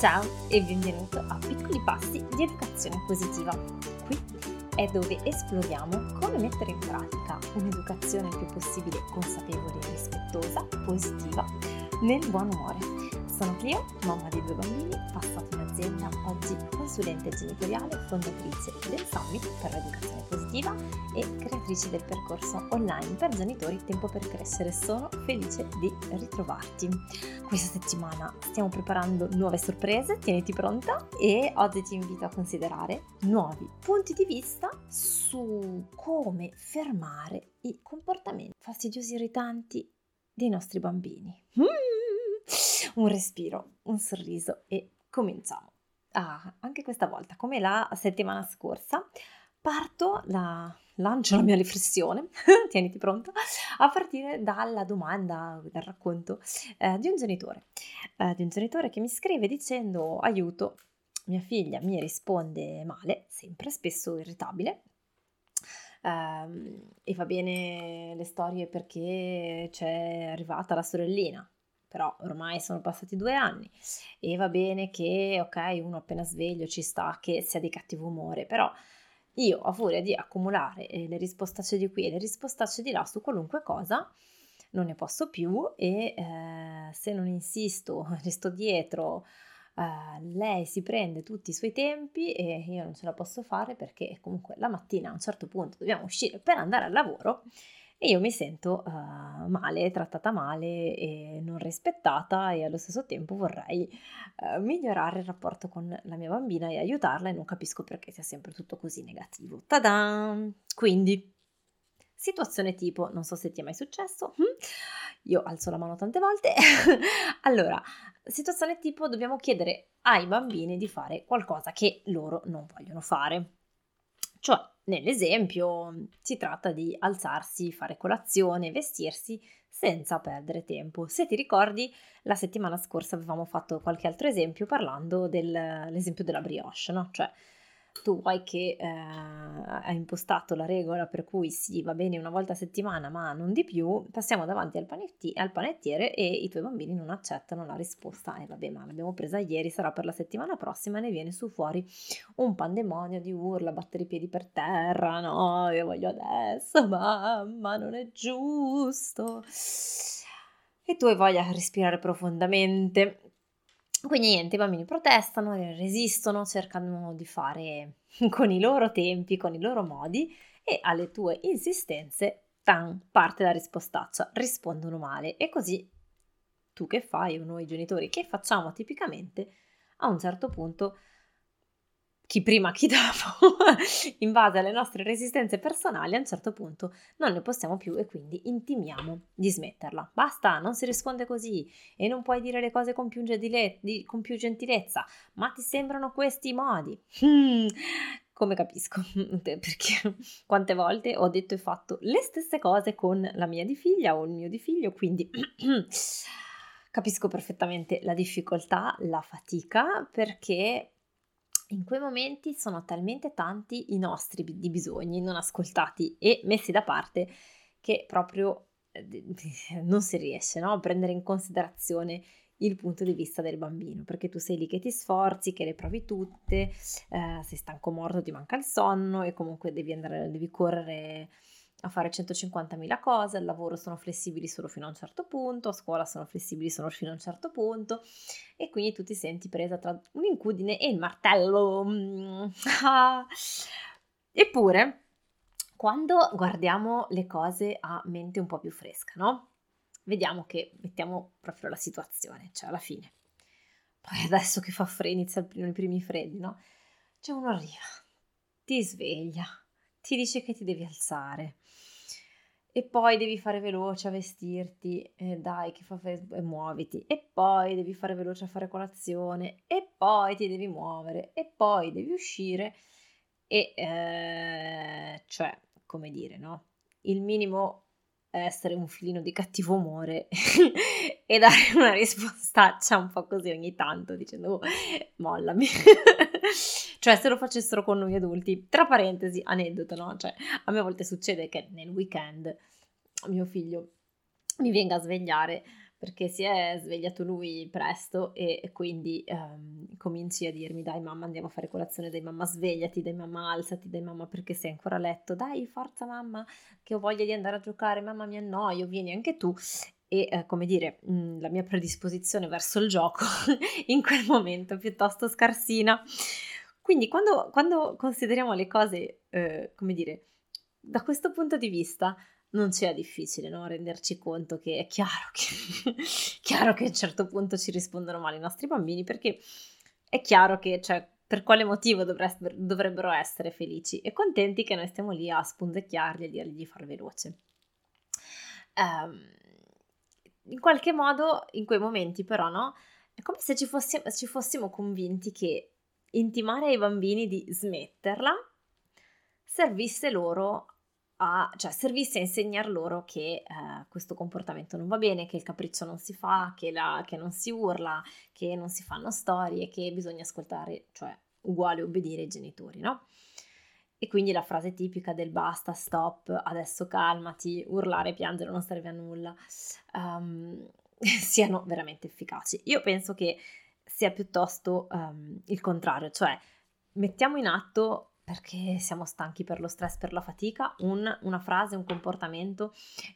Ciao e benvenuto a Piccoli Passi di Educazione Positiva. Qui è dove esploriamo come mettere in pratica un'educazione il più possibile consapevole, rispettosa, positiva, nel buon umore sono Clio, mamma di due bambini, passata in azienda, oggi consulente genitoriale, fondatrice del Summit per l'educazione positiva e creatrice del percorso online per genitori Tempo per crescere. Sono felice di ritrovarti. Questa settimana stiamo preparando nuove sorprese, tieniti pronta e oggi ti invito a considerare nuovi punti di vista su come fermare i comportamenti fastidiosi e irritanti dei nostri bambini. Mm! Un respiro, un sorriso e cominciamo. Ah, anche questa volta, come la settimana scorsa, parto, la, lancio la mia riflessione, tieniti pronta, a partire dalla domanda, dal racconto eh, di un genitore, eh, di un genitore che mi scrive dicendo aiuto, mia figlia mi risponde male, sempre, spesso irritabile, Um, e va bene le storie perché c'è arrivata la sorellina, però ormai sono passati due anni e va bene che, ok, uno appena sveglio ci sta che sia di cattivo umore, però io a furia di accumulare eh, le rispostacce di qui e le rispostacce di là su qualunque cosa, non ne posso più e eh, se non insisto, le sto dietro, eh, lei si prende tutti i suoi tempi e io non ce la posso fare perché comunque la mattina a un certo punto dobbiamo uscire per andare al lavoro e io mi sento uh, male, trattata male e non rispettata e allo stesso tempo vorrei uh, migliorare il rapporto con la mia bambina e aiutarla e non capisco perché sia sempre tutto così negativo. Ta-da! Quindi, situazione tipo, non so se ti è mai successo, hm? io alzo la mano tante volte. allora, situazione tipo dobbiamo chiedere ai bambini di fare qualcosa che loro non vogliono fare. Cioè, nell'esempio, si tratta di alzarsi, fare colazione, vestirsi senza perdere tempo. Se ti ricordi, la settimana scorsa avevamo fatto qualche altro esempio parlando dell'esempio della brioche, no? Cioè, tu vuoi che eh, hai impostato la regola per cui sì, va bene una volta a settimana, ma non di più, passiamo davanti al, panetti- al panettiere e i tuoi bambini non accettano la risposta. E eh, vabbè, ma l'abbiamo presa ieri, sarà per la settimana prossima, ne viene su fuori un pandemonio di urla, battere i piedi per terra, no, io voglio adesso, mamma, non è giusto. E tu hai voglia di respirare profondamente quindi niente, i bambini protestano, resistono, cercano di fare con i loro tempi, con i loro modi e alle tue insistenze, tan, parte la rispostaccia, rispondono male. E così tu che fai? O noi genitori che facciamo tipicamente? A un certo punto chi prima, chi dopo, in base alle nostre resistenze personali, a un certo punto non ne possiamo più e quindi intimiamo di smetterla. Basta, non si risponde così e non puoi dire le cose con più, gentile- con più gentilezza, ma ti sembrano questi i modi. Hmm, come capisco, perché quante volte ho detto e fatto le stesse cose con la mia di figlia o il mio di figlio, quindi capisco perfettamente la difficoltà, la fatica, perché in quei momenti sono talmente tanti i nostri di bisogni non ascoltati e messi da parte che proprio eh, non si riesce no? a prendere in considerazione il punto di vista del bambino, perché tu sei lì che ti sforzi, che le provi tutte, eh, sei stanco morto, ti manca il sonno e comunque devi andare, devi correre a fare 150.000 cose, al lavoro sono flessibili solo fino a un certo punto, a scuola sono flessibili solo fino a un certo punto e quindi tu ti senti presa tra un'incudine e il martello. Eppure, quando guardiamo le cose a mente un po' più fresca, no? Vediamo che mettiamo proprio la situazione, cioè alla fine. Poi adesso che fa freddo, iniziano i primi freddi, no? Cioè uno arriva, ti sveglia, ti dice che ti devi alzare, e poi devi fare veloce a vestirti, e dai che fa Facebook e muoviti, e poi devi fare veloce a fare colazione, e poi ti devi muovere, e poi devi uscire, e eh, cioè, come dire, no? Il minimo è essere un filino di cattivo umore e dare una rispostaccia un po' così ogni tanto, dicendo oh, mollami. cioè, se lo facessero con noi adulti, tra parentesi, aneddoto, no? Cioè, a me a volte succede che nel weekend mio figlio mi venga a svegliare perché si è svegliato lui presto e quindi um, cominci a dirmi dai mamma andiamo a fare colazione, dai mamma svegliati, dai mamma alzati, dai mamma perché sei ancora a letto, dai forza mamma che ho voglia di andare a giocare, mamma mi annoio, vieni anche tu. E eh, come dire mh, mm, la mia predisposizione verso il gioco in quel momento piuttosto scarsina. Quindi quando, quando consideriamo le cose, eh, come dire, da questo punto di vista, non sia difficile no? renderci conto che è chiaro che, chiaro che a un certo punto ci rispondono male i nostri bambini perché è chiaro che cioè, per quale motivo dovrebbero essere felici e contenti che noi stiamo lì a spunzecchiarli e dirgli di far veloce. Um, in qualche modo, in quei momenti però, no? È come se ci fossimo, ci fossimo convinti che intimare ai bambini di smetterla servisse loro a, cioè servisse a insegnar loro che eh, questo comportamento non va bene, che il capriccio non si fa, che, la, che non si urla, che non si fanno storie, che bisogna ascoltare, cioè uguale obbedire ai genitori, no? E quindi la frase tipica del basta, stop, adesso calmati, urlare piangere non serve a nulla, um, siano veramente efficaci. Io penso che sia piuttosto um, il contrario, cioè mettiamo in atto perché siamo stanchi per lo stress, per la fatica, un, una frase, un comportamento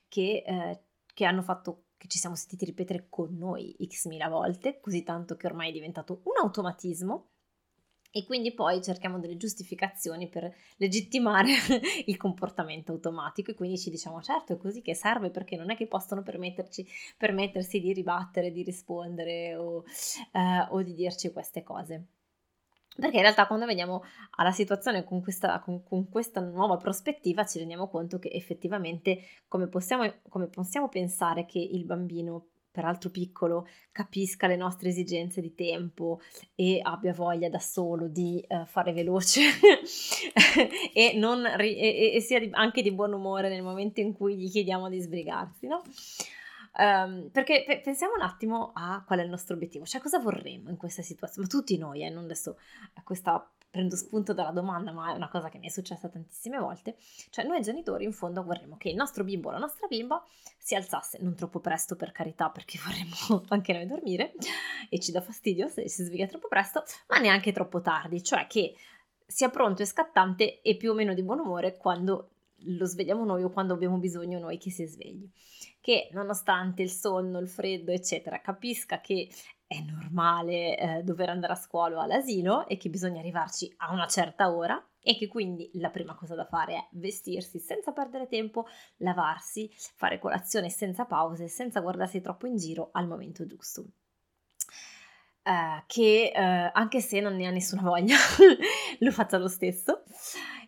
che, eh, che hanno fatto che ci siamo sentiti ripetere con noi x mila volte, così tanto che ormai è diventato un automatismo e quindi poi cerchiamo delle giustificazioni per legittimare il comportamento automatico e quindi ci diciamo certo è così che serve perché non è che possono permettersi di ribattere, di rispondere o, eh, o di dirci queste cose. Perché in realtà quando veniamo alla situazione con questa, con, con questa, nuova prospettiva ci rendiamo conto che effettivamente come possiamo, come possiamo pensare che il bambino peraltro piccolo, capisca le nostre esigenze di tempo e abbia voglia da solo di uh, fare veloce e, non, e, e, sia di, anche di buon umore nel momento in cui gli chiediamo di sbrigarsi, no? Um, perché pe- pensiamo un attimo a qual è il nostro obiettivo, cioè cosa vorremmo in questa situazione, ma tutti noi, eh, non adesso questa prendo spunto dalla domanda, ma è una cosa che mi è successa tantissime volte, cioè noi genitori in fondo vorremmo che il nostro bimbo o la nostra bimba si alzasse non troppo presto per carità perché vorremmo anche noi dormire e ci dà fastidio se si sveglia troppo presto, ma neanche troppo tardi, cioè che sia pronto e scattante e più o meno di buon umore quando lo svegliamo noi o quando abbiamo bisogno noi che si svegli. Che nonostante il sonno, il freddo, eccetera, capisca che è normale eh, dover andare a scuola o all'asilo e che bisogna arrivarci a una certa ora e che quindi la prima cosa da fare è vestirsi senza perdere tempo, lavarsi, fare colazione senza pause, senza guardarsi troppo in giro al momento giusto. Uh, che uh, anche se non ne ha nessuna voglia, lo faccia lo stesso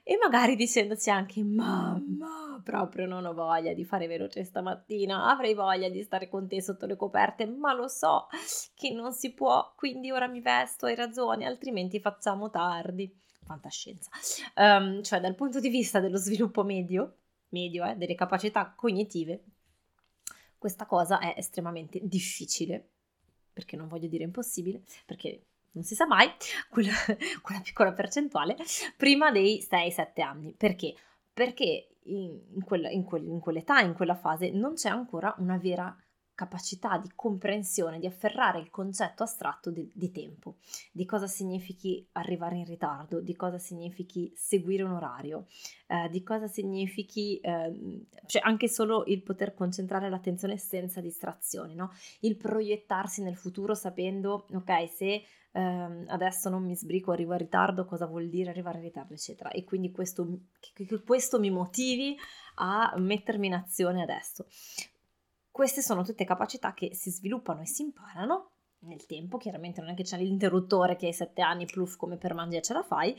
e magari dicendoci anche mamma proprio non ho voglia di fare veloce stamattina avrei voglia di stare con te sotto le coperte ma lo so che non si può quindi ora mi vesto hai ragione altrimenti facciamo tardi. Fantascienza. Um, cioè dal punto di vista dello sviluppo medio medio eh, delle capacità cognitive questa cosa è estremamente difficile. Perché non voglio dire impossibile perché non si sa mai, quella, quella piccola percentuale, prima dei 6-7 anni. Perché? Perché in, quella, in, quel, in quell'età, in quella fase, non c'è ancora una vera capacità di comprensione, di afferrare il concetto astratto di, di, tempo, di cosa significhi arrivare in ritardo, di cosa significhi seguire un orario, eh, di cosa significhi eh, cioè anche solo il poter concentrare l'attenzione senza distrazioni, no? il proiettarsi nel futuro sapendo, ok, se ehm, adesso non mi sbrico, arrivo in ritardo, cosa vuol dire arrivare in ritardo, eccetera. E quindi questo, che, questo mi motivi a mettermi in azione adesso. Queste sono tutte capacità che si sviluppano e si imparano nel tempo, chiaramente non è che c'è l'interruttore che hai sette anni, pluff come per mangiare ce la fai,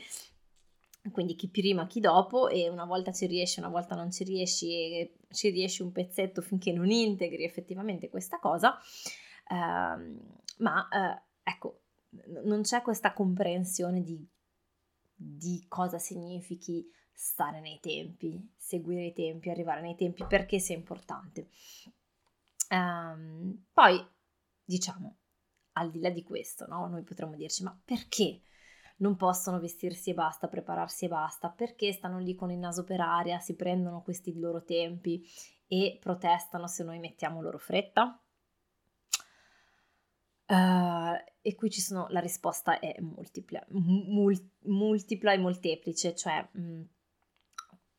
quindi chi prima chi dopo e una volta ci riesci, una volta non ci riesci e ci riesci un pezzetto finché non integri effettivamente questa cosa, uh, ma uh, ecco, non c'è questa comprensione di, di cosa significhi stare nei tempi, seguire i tempi, arrivare nei tempi, perché sia importante. Um, poi, diciamo, al di là di questo, no? noi potremmo dirci, ma perché non possono vestirsi e basta, prepararsi e basta? Perché stanno lì con il naso per aria, si prendono questi loro tempi e protestano se noi mettiamo loro fretta? Uh, e qui ci sono, la risposta è multipla, mul, multipla e molteplice, cioè mh, mm,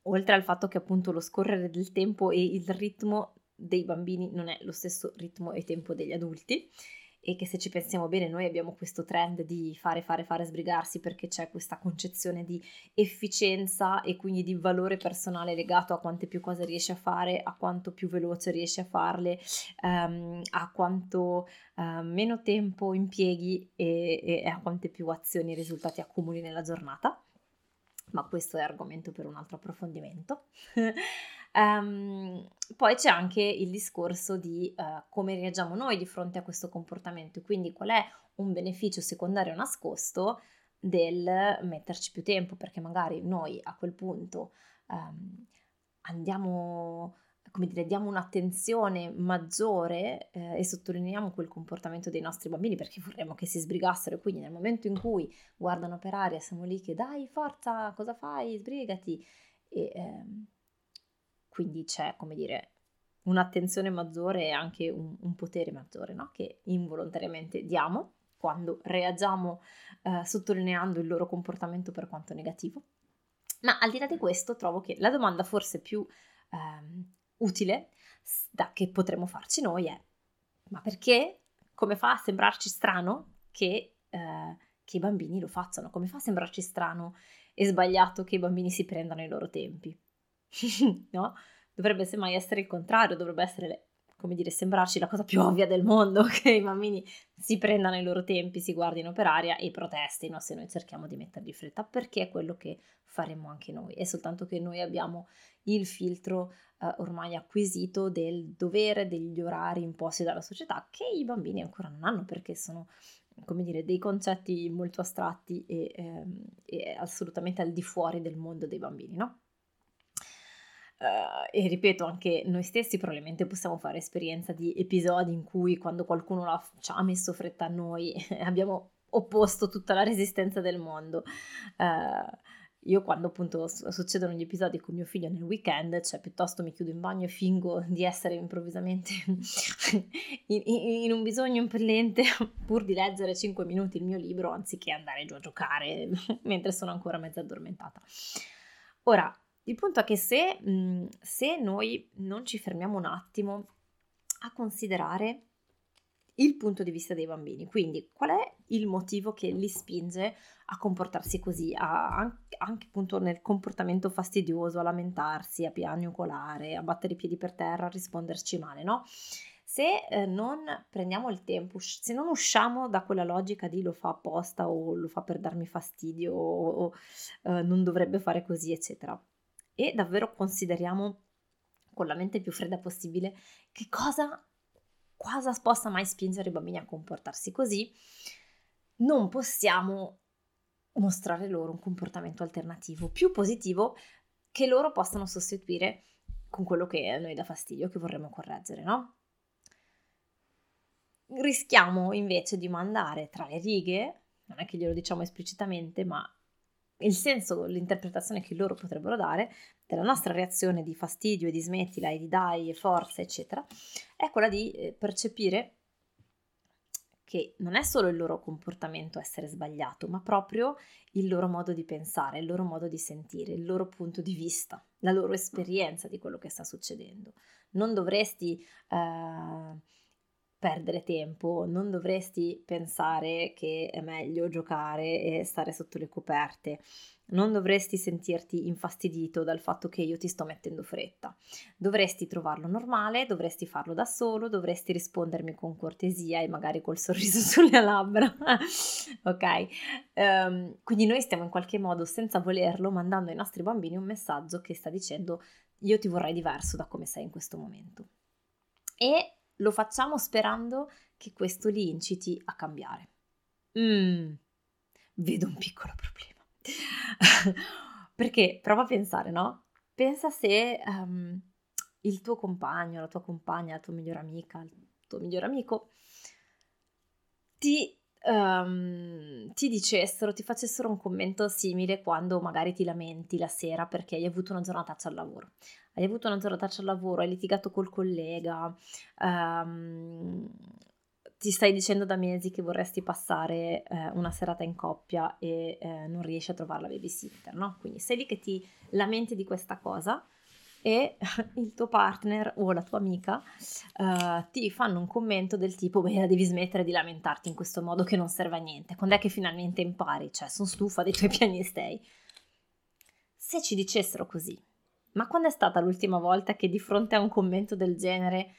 oltre al fatto che appunto lo scorrere del tempo e il ritmo dei bambini non è lo stesso ritmo e tempo degli adulti, e che se ci pensiamo bene noi abbiamo questo trend di fare, fare, fare, sbrigarsi perché c'è questa concezione di efficienza e quindi di valore personale legato a quante più cose riesci a fare, a quanto più veloce riesci a farle, um, a quanto uh, meno tempo impieghi e, e a quante più azioni e risultati accumuli nella giornata. Ma questo è argomento per un altro approfondimento. Um, poi c'è anche il discorso di uh, come reagiamo noi di fronte a questo comportamento, quindi qual è un beneficio secondario nascosto del metterci più tempo, perché magari noi a quel punto um, andiamo, come dire, diamo un'attenzione maggiore eh, e sottolineiamo quel comportamento dei nostri bambini perché vorremmo che si sbrigassero. E quindi nel momento in cui guardano per aria siamo lì che dai forza, cosa fai, sbrigati! E... Ehm, quindi c'è, come dire, un'attenzione maggiore e anche un, un potere maggiore no? che involontariamente diamo quando reagiamo eh, sottolineando il loro comportamento per quanto negativo. Ma al di là di questo, trovo che la domanda forse più ehm, utile da, che potremmo farci noi è: ma perché? Come fa a sembrarci strano che, eh, che i bambini lo facciano? Come fa a sembrarci strano e sbagliato che i bambini si prendano i loro tempi? no? Dovrebbe semmai essere il contrario, dovrebbe essere, come dire, sembrarci la cosa più ovvia del mondo che i bambini si prendano i loro tempi, si guardino per aria e protestino se noi cerchiamo di mettergli fretta, perché è quello che faremo anche noi. È soltanto che noi abbiamo il filtro eh, ormai acquisito del dovere, degli orari imposti dalla società, che i bambini ancora non hanno perché sono come dire, dei concetti molto astratti e, ehm, e assolutamente al di fuori del mondo dei bambini, no? Uh, e ripeto, anche noi stessi probabilmente possiamo fare esperienza di episodi in cui quando qualcuno la, ci ha messo fretta a noi abbiamo opposto tutta la resistenza del mondo. Uh, io quando appunto succedono gli episodi con mio figlio nel weekend, cioè piuttosto mi chiudo in bagno e fingo di essere improvvisamente in, in, in, un bisogno impellente pur di leggere 5 minuti il mio libro anziché andare giù a giocare mentre sono ancora mezza addormentata. Ora, il punto è che se, mh, mhmm, se noi non ci fermiamo un attimo a considerare il punto di vista dei bambini, quindi qual è il motivo che li spinge a comportarsi così, a, anche, anche appunto nel comportamento fastidioso, a lamentarsi, a piagnucolare, a battere i piedi per terra, a risponderci male, no? Se eh, non prendiamo il tempo, se non usciamo da quella logica di lo fa apposta o lo fa per darmi fastidio o, o eh, non dovrebbe fare così, eccetera, e davvero consideriamo con la mente più fredda possibile che cosa, cosa possa mai spingere i bambini a comportarsi così, non possiamo mostrare loro un comportamento alternativo più positivo che loro possano sostituire con quello che a noi dà fastidio, che vorremmo correggere, no? Rischiamo invece di mandare tra le righe, non è che glielo diciamo esplicitamente, ma il senso, l'interpretazione che loro potrebbero dare della nostra reazione di fastidio e di smettila e di dai e forza, eccetera, è quella di eh, percepire che non è solo il loro comportamento essere sbagliato, ma proprio il loro modo di pensare, il loro modo di sentire, il loro punto di vista, la loro esperienza di quello che sta succedendo. Non dovresti eh, perdere tempo, non dovresti pensare che è meglio giocare e stare sotto le coperte, non dovresti sentirti infastidito dal fatto che io ti sto mettendo fretta. Dovresti trovarlo normale, dovresti farlo da solo, dovresti rispondermi con cortesia e magari col sorriso sulle labbra. ok? Um, quindi noi stiamo in qualche modo, senza volerlo, mandando ai nostri bambini un messaggio che sta dicendo io ti vorrei diverso da come sei in questo momento. E lo facciamo sperando che questo li inciti a cambiare. Mm, vedo un piccolo problema. Perché prova a pensare, no? Pensa se um, il tuo compagno, la tua compagna, la tua migliore amica, il tuo migliore amico ti, um, ti dicessero, ti facessero un commento simile quando magari ti lamenti la sera perché hai avuto una giornataccia al lavoro hai avuto una giornataccia al lavoro, hai litigato col collega, um, ti stai dicendo da mesi che vorresti passare eh, una serata in coppia e eh, non riesci a trovare la babysitter, no? Quindi sei lì che ti lamenti di questa cosa e il tuo partner o la tua amica uh, ti fanno un commento del tipo beh devi smettere di lamentarti in questo modo che non serve a niente. Quando è che finalmente impari? Cioè sono stufa dei tuoi piagnistei se ci dicessero così ma quando è stata l'ultima volta che di fronte a un commento del genere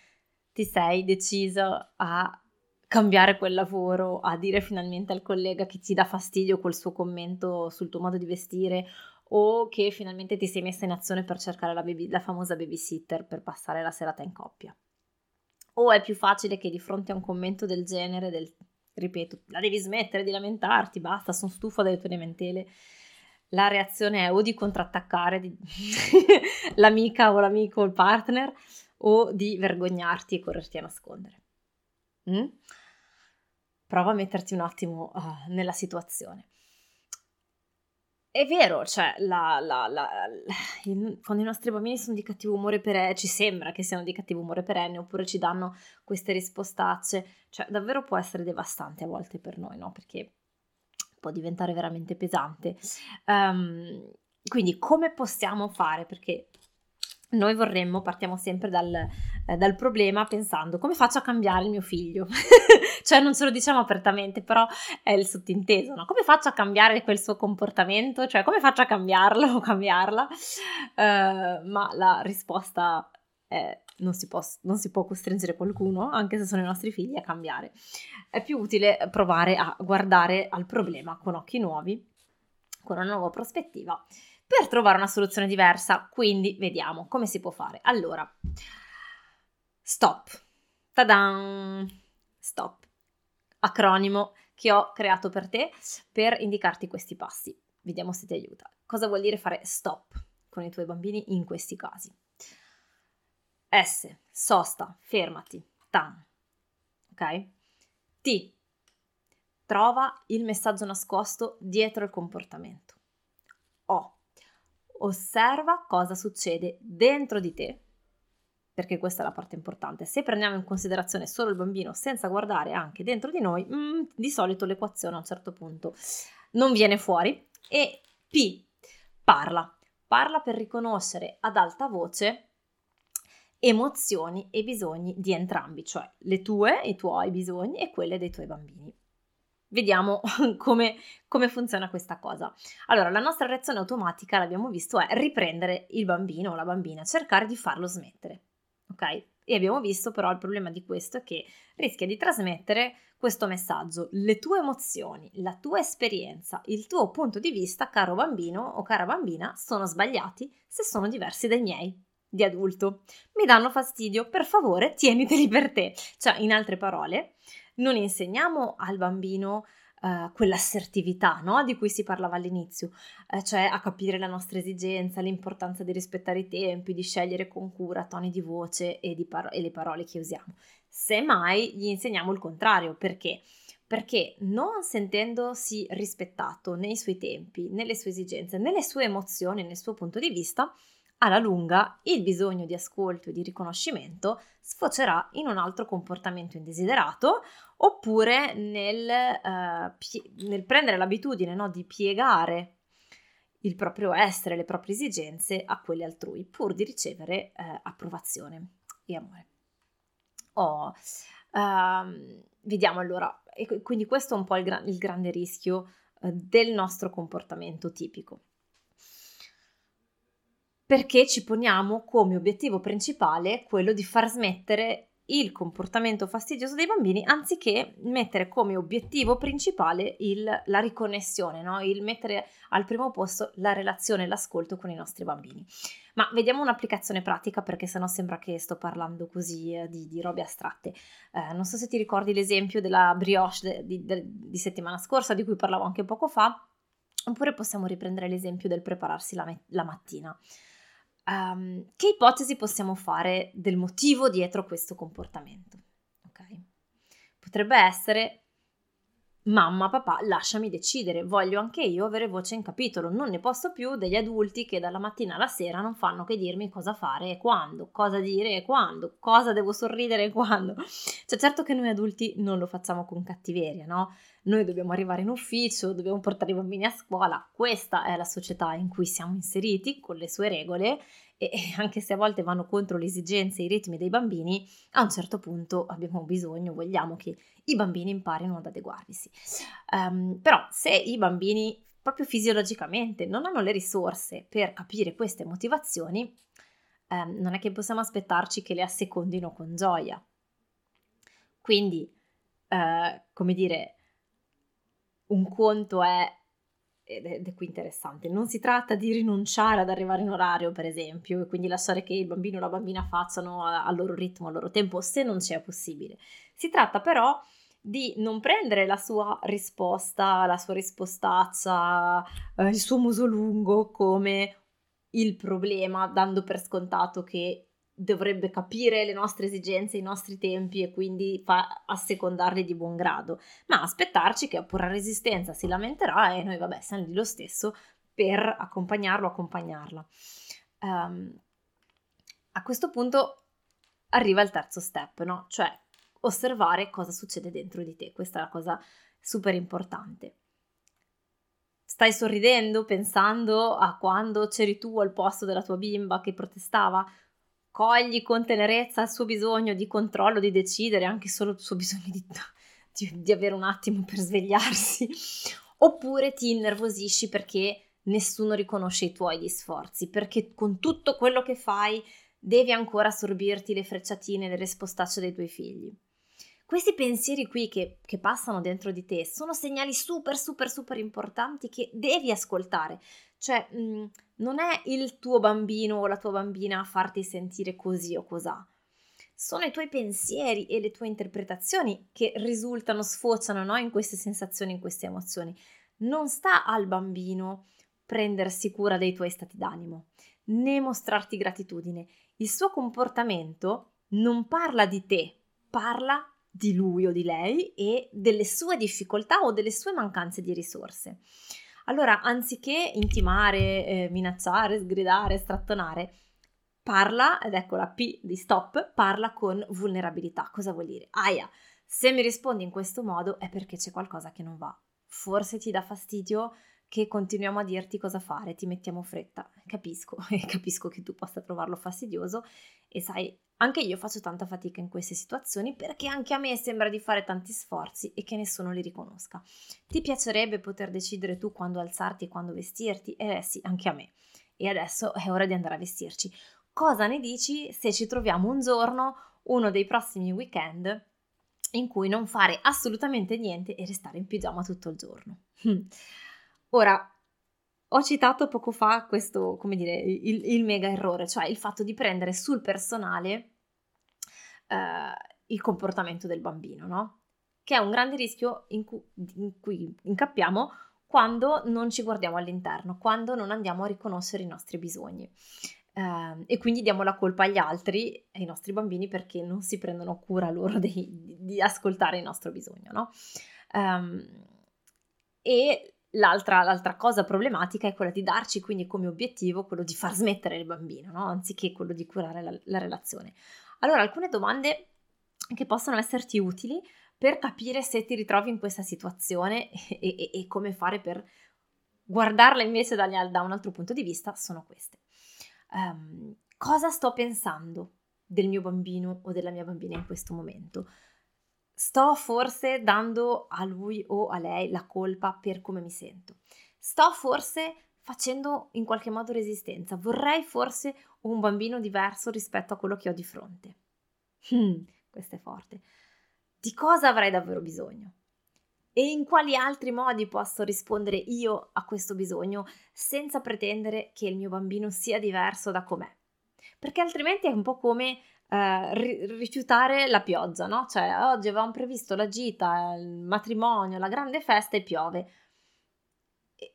ti sei deciso a cambiare quel lavoro, a dire finalmente al collega che ti dà fastidio quel suo commento sul tuo modo di vestire o che finalmente ti sei messa in azione per cercare la, baby, la famosa babysitter per passare la serata in coppia. O è più facile che di fronte a un commento del genere, del, ripeto, la devi smettere di lamentarti, basta, sono stufa delle tue lamentele, la reazione è o di contrattaccare di l'amica o l'amico o il partner o di vergognarti e correrti a nascondere. Mm? Prova a metterti un attimo uh, nella situazione. È vero, cioè, la, la, la, il, quando i nostri bambini sono di cattivo umore perenne, ci sembra che siano di cattivo umore perenne, oppure ci danno queste rispostacce, cioè, davvero può essere devastante a volte per noi, no? Perché può diventare veramente pesante. Um, quindi, come possiamo fare? Perché noi vorremmo, partiamo sempre dal, eh, dal, problema pensando come faccio a cambiare il mio figlio? cioè non ce lo diciamo apertamente, però è il sottinteso, no? Come faccio a cambiare quel suo comportamento? Cioè come faccio a cambiarlo o cambiarla? Uh, ma la risposta è non si, può, non si può costringere qualcuno, anche se sono i nostri figli, a cambiare. È più utile provare a guardare al problema con occhi nuovi, con una nuova prospettiva per trovare una soluzione diversa. Quindi vediamo come si può fare. Allora, stop. Ta-dan! Stop. Acronimo che ho creato per te per indicarti questi passi. Vediamo se ti aiuta. Cosa vuol dire fare stop con i tuoi bambini in questi casi? S, sosta, fermati, tan. Ok? T, trova il messaggio nascosto dietro il comportamento. O, osserva cosa succede dentro di te, perché questa è la parte importante. Se prendiamo in considerazione solo il bambino senza guardare anche dentro di noi, mm, di solito l'equazione a un certo punto non viene fuori. E P, parla. Parla per riconoscere ad alta voce emozioni e bisogni di entrambi, cioè le tue, i tuoi bisogni e quelle dei tuoi bambini. Vediamo come, come, funziona questa cosa. Allora, la nostra reazione automatica, l'abbiamo visto, è riprendere il bambino o la bambina, cercare di farlo smettere. Ok? E abbiamo visto però il problema di questo è che rischia di trasmettere questo messaggio. Le tue emozioni, la tua esperienza, il tuo punto di vista, caro bambino o cara bambina, sono sbagliati se sono diversi dai miei di adulto. Mi danno fastidio, per favore tieniteli per te. Cioè, in altre parole, non insegniamo al bambino uh, quell'assertività no? di cui si parlava all'inizio, uh, cioè a capire la nostra esigenza, l'importanza di rispettare i tempi, di scegliere con cura toni di voce e, di paro- e le parole che usiamo. Semmai gli insegniamo il contrario, perché? Perché non sentendosi rispettato nei suoi tempi, nelle sue esigenze, nelle sue emozioni, nel suo punto di vista, alla lunga il bisogno di ascolto e di riconoscimento sfocerà in un altro comportamento indesiderato oppure nel, uh, pie- nel prendere l'abitudine no, di piegare il proprio essere, le proprie esigenze a quelle altrui, pur di ricevere uh, approvazione e amore. Oh, uh, vediamo allora, e quindi questo è un po' il, gra- il grande rischio eh, del nostro comportamento tipico perché ci poniamo come obiettivo principale quello di far smettere il comportamento fastidioso dei bambini anziché mettere come obiettivo principale il, la riconnessione, no? il mettere al primo posto la relazione e l'ascolto con i nostri bambini. Ma vediamo un'applicazione pratica perché sennò sembra che sto parlando così eh, di, di, robe astratte. Eh, non so se ti ricordi l'esempio della brioche di, de, di settimana scorsa di cui parlavo anche poco fa, oppure possiamo riprendere l'esempio del prepararsi la, la mattina. Um, che ipotesi possiamo fare del motivo dietro questo comportamento? Okay. Potrebbe essere mamma, papà, lasciami decidere, voglio anche io avere voce in capitolo, non ne posso più degli adulti che dalla mattina alla sera non fanno che dirmi cosa fare e quando, cosa dire e quando, cosa devo sorridere e quando. Cioè certo che noi adulti non lo facciamo con cattiveria, no? Noi dobbiamo arrivare in ufficio, dobbiamo portare i bambini a scuola, questa è la società in cui siamo inseriti con le sue regole e anche se a volte vanno contro le esigenze e i ritmi dei bambini, a un certo punto abbiamo bisogno, vogliamo che i bambini imparino ad adeguarvisi. Um, però se i bambini proprio fisiologicamente non hanno le risorse per capire queste motivazioni, um, non è che possiamo aspettarci che le assecondino con gioia. Quindi, uh, come dire, un conto è ed è, qui interessante, non si tratta di rinunciare ad arrivare in orario, per esempio, e quindi lasciare che il bambino o la bambina facciano al loro ritmo, al loro tempo, se non c'è possibile. Si tratta però di non prendere la sua risposta, la sua rispostaccia, eh, il suo muso lungo come il problema, dando per scontato che dovrebbe capire le nostre esigenze, i nostri tempi e quindi fa assecondarli di buon grado, ma aspettarci che a pura resistenza si lamenterà e noi vabbè siamo lì lo stesso per accompagnarlo, accompagnarla. Um, a questo punto arriva il terzo step, no? Cioè osservare cosa succede dentro di te, questa è la cosa super importante. Stai sorridendo pensando a quando c'eri tu al posto della tua bimba che protestava? cogli con tenerezza il suo bisogno di controllo, di decidere, anche solo il suo bisogno di, di, di avere un attimo per svegliarsi, oppure ti innervosisci perché nessuno riconosce i tuoi sforzi, perché con tutto quello che fai devi ancora assorbirti le frecciatine delle spostacce dei tuoi figli. Questi pensieri qui che, che, passano dentro di te sono segnali super, super, super importanti che devi ascoltare. Cioè, mh, mm, non è il tuo bambino o la tua bambina a farti sentire così o cos'ha. Sono i tuoi pensieri e le tue interpretazioni che risultano, sfociano no? in queste sensazioni, in queste emozioni. Non sta al bambino prendersi cura dei tuoi stati d'animo, né mostrarti gratitudine. Il suo comportamento non parla di te, parla di lui o di lei e delle sue difficoltà o delle sue mancanze di risorse. Allora, anziché intimare, eh, minacciare, sgridare, strattonare, parla, ed ecco la P di stop, parla con vulnerabilità. Cosa vuol dire? Aia, se mi rispondi in questo modo è perché c'è qualcosa che non va. Forse ti dà fastidio che continuiamo a dirti cosa fare, ti mettiamo fretta. Capisco, e capisco che tu possa trovarlo fastidioso e sai, anche io faccio tanta fatica in queste situazioni perché anche a me sembra di fare tanti sforzi e che nessuno li riconosca. Ti piacerebbe poter decidere tu quando alzarti e quando vestirti? Eh sì, anche a me. E adesso è ora di andare a vestirci. Cosa ne dici se ci troviamo un giorno, uno dei prossimi weekend, in cui non fare assolutamente niente e restare in pigiama tutto il giorno? Ora, ho citato poco fa questo, come dire, il, il, mega errore, cioè il fatto di prendere sul personale eh, il comportamento del bambino, no? Che è un grande rischio in, cu- in cui incappiamo quando non ci guardiamo all'interno, quando non andiamo a riconoscere i nostri bisogni. Uh, e quindi diamo la colpa agli altri, ai nostri bambini, perché non si prendono cura loro di, di ascoltare il nostro bisogno, no? Um, e L'altra, l'altra, cosa problematica è quella di darci quindi come obiettivo quello di far smettere il bambino, no? anziché quello di curare la, la relazione. Allora, alcune domande che possono esserti utili per capire se ti ritrovi in questa situazione e, e, e come fare per guardarla invece da, da, un altro punto di vista sono queste. Um, cosa sto pensando del mio bambino o della mia bambina in questo momento? Sto forse dando a lui o a lei la colpa per come mi sento. Sto forse facendo in qualche modo resistenza. Vorrei forse un bambino diverso rispetto a quello che ho di fronte. Hmm, questo è forte. Di cosa avrei davvero bisogno? E in quali altri modi posso rispondere io a questo bisogno senza pretendere che il mio bambino sia diverso da com'è? Perché altrimenti è un po' come eh, ri- rifiutare la pioggia, no? Cioè, oggi avevamo previsto la gita, il matrimonio, la grande festa e piove. E,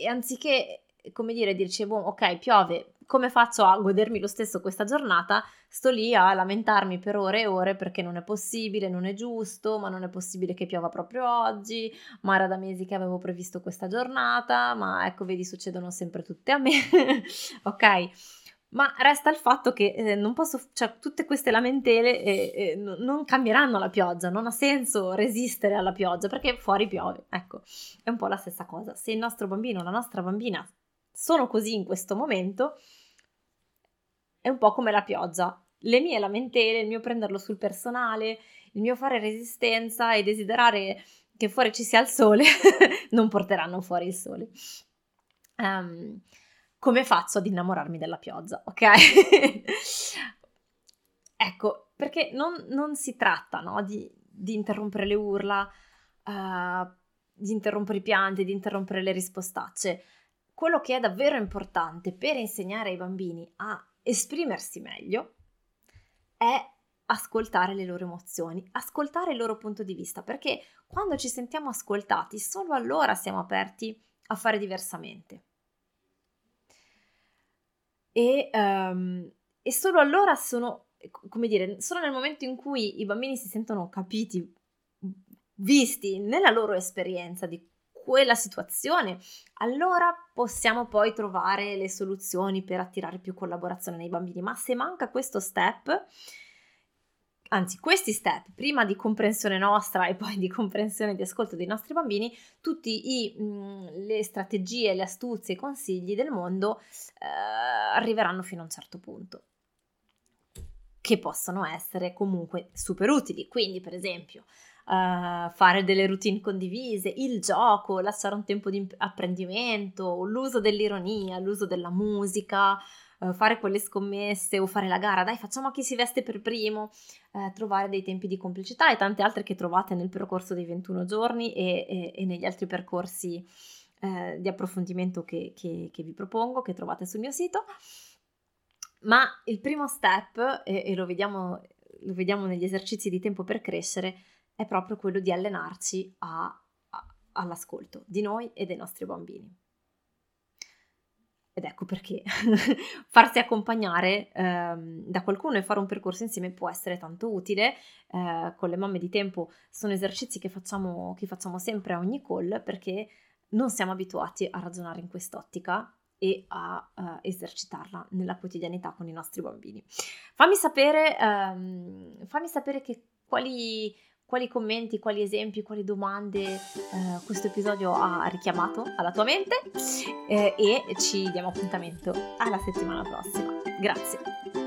e, anziché come dire, dirci, boh, ok, piove, come faccio a godermi lo stesso questa giornata? Sto lì a lamentarmi per ore e ore perché non è possibile, non è giusto, ma non è possibile che piova proprio oggi, ma era da mesi che avevo previsto questa giornata, ma ecco, vedi, succedono sempre tutte a me, ok? Ma resta il fatto che eh, non posso, cioè, tutte queste lamentele eh, eh, non cambieranno la pioggia, non ha senso resistere alla pioggia perché fuori piove. Ecco, è un po' la stessa cosa. Se il nostro bambino o la nostra bambina sono così in questo momento, è un po' come la pioggia. Le mie lamentele, il mio prenderlo sul personale, il mio fare resistenza e desiderare che fuori ci sia il sole non porteranno fuori il sole. Um, come faccio ad innamorarmi della pioggia, ok? ecco, perché non, non si tratta no, di, di, interrompere le urla, uh, di interrompere i pianti, di interrompere le rispostacce quello che è davvero importante per insegnare ai bambini a esprimersi meglio è ascoltare le loro emozioni, ascoltare il loro punto di vista, perché quando ci sentiamo ascoltati, solo allora siamo aperti a fare diversamente. E, um, e solo allora sono, come dire, solo nel momento in cui i bambini si sentono capiti, visti nella loro esperienza di quella situazione, allora possiamo poi trovare le soluzioni per attirare più collaborazione nei bambini. Ma se manca questo step, anzi questi step, prima di comprensione nostra e poi di comprensione di ascolto dei nostri bambini, tutte le strategie, le astuzie, i consigli del mondo eh, arriveranno fino a un certo punto che possono essere comunque super utili. Quindi, per esempio, uh, fare delle routine condivise, il gioco, lasciare un tempo di apprendimento, l'uso dell'ironia, l'uso della musica, uh, fare quelle scommesse o fare la gara, dai facciamo chi si veste per primo, uh, trovare dei tempi di complicità e tante altre che trovate nel percorso dei 21 giorni e, e, e negli altri percorsi di approfondimento che, che, che vi propongo, che trovate sul mio sito. Ma il primo step, e, e lo, vediamo, lo, vediamo, negli esercizi di tempo per crescere, è proprio quello di allenarci a, a, all'ascolto di noi e dei nostri bambini. Ed ecco perché farsi accompagnare ehm, da qualcuno e fare un percorso insieme può essere tanto utile. Eh, con le mamme di tempo sono esercizi che facciamo, che facciamo sempre a ogni call perché non siamo abituati a ragionare in quest'ottica e a uh, esercitarla nella quotidianità con i nostri bambini. Fammi sapere, um, fammi sapere che, quali, quali commenti, quali esempi, quali domande eh, questo episodio ha richiamato alla tua mente eh, e ci diamo appuntamento alla settimana prossima. Grazie.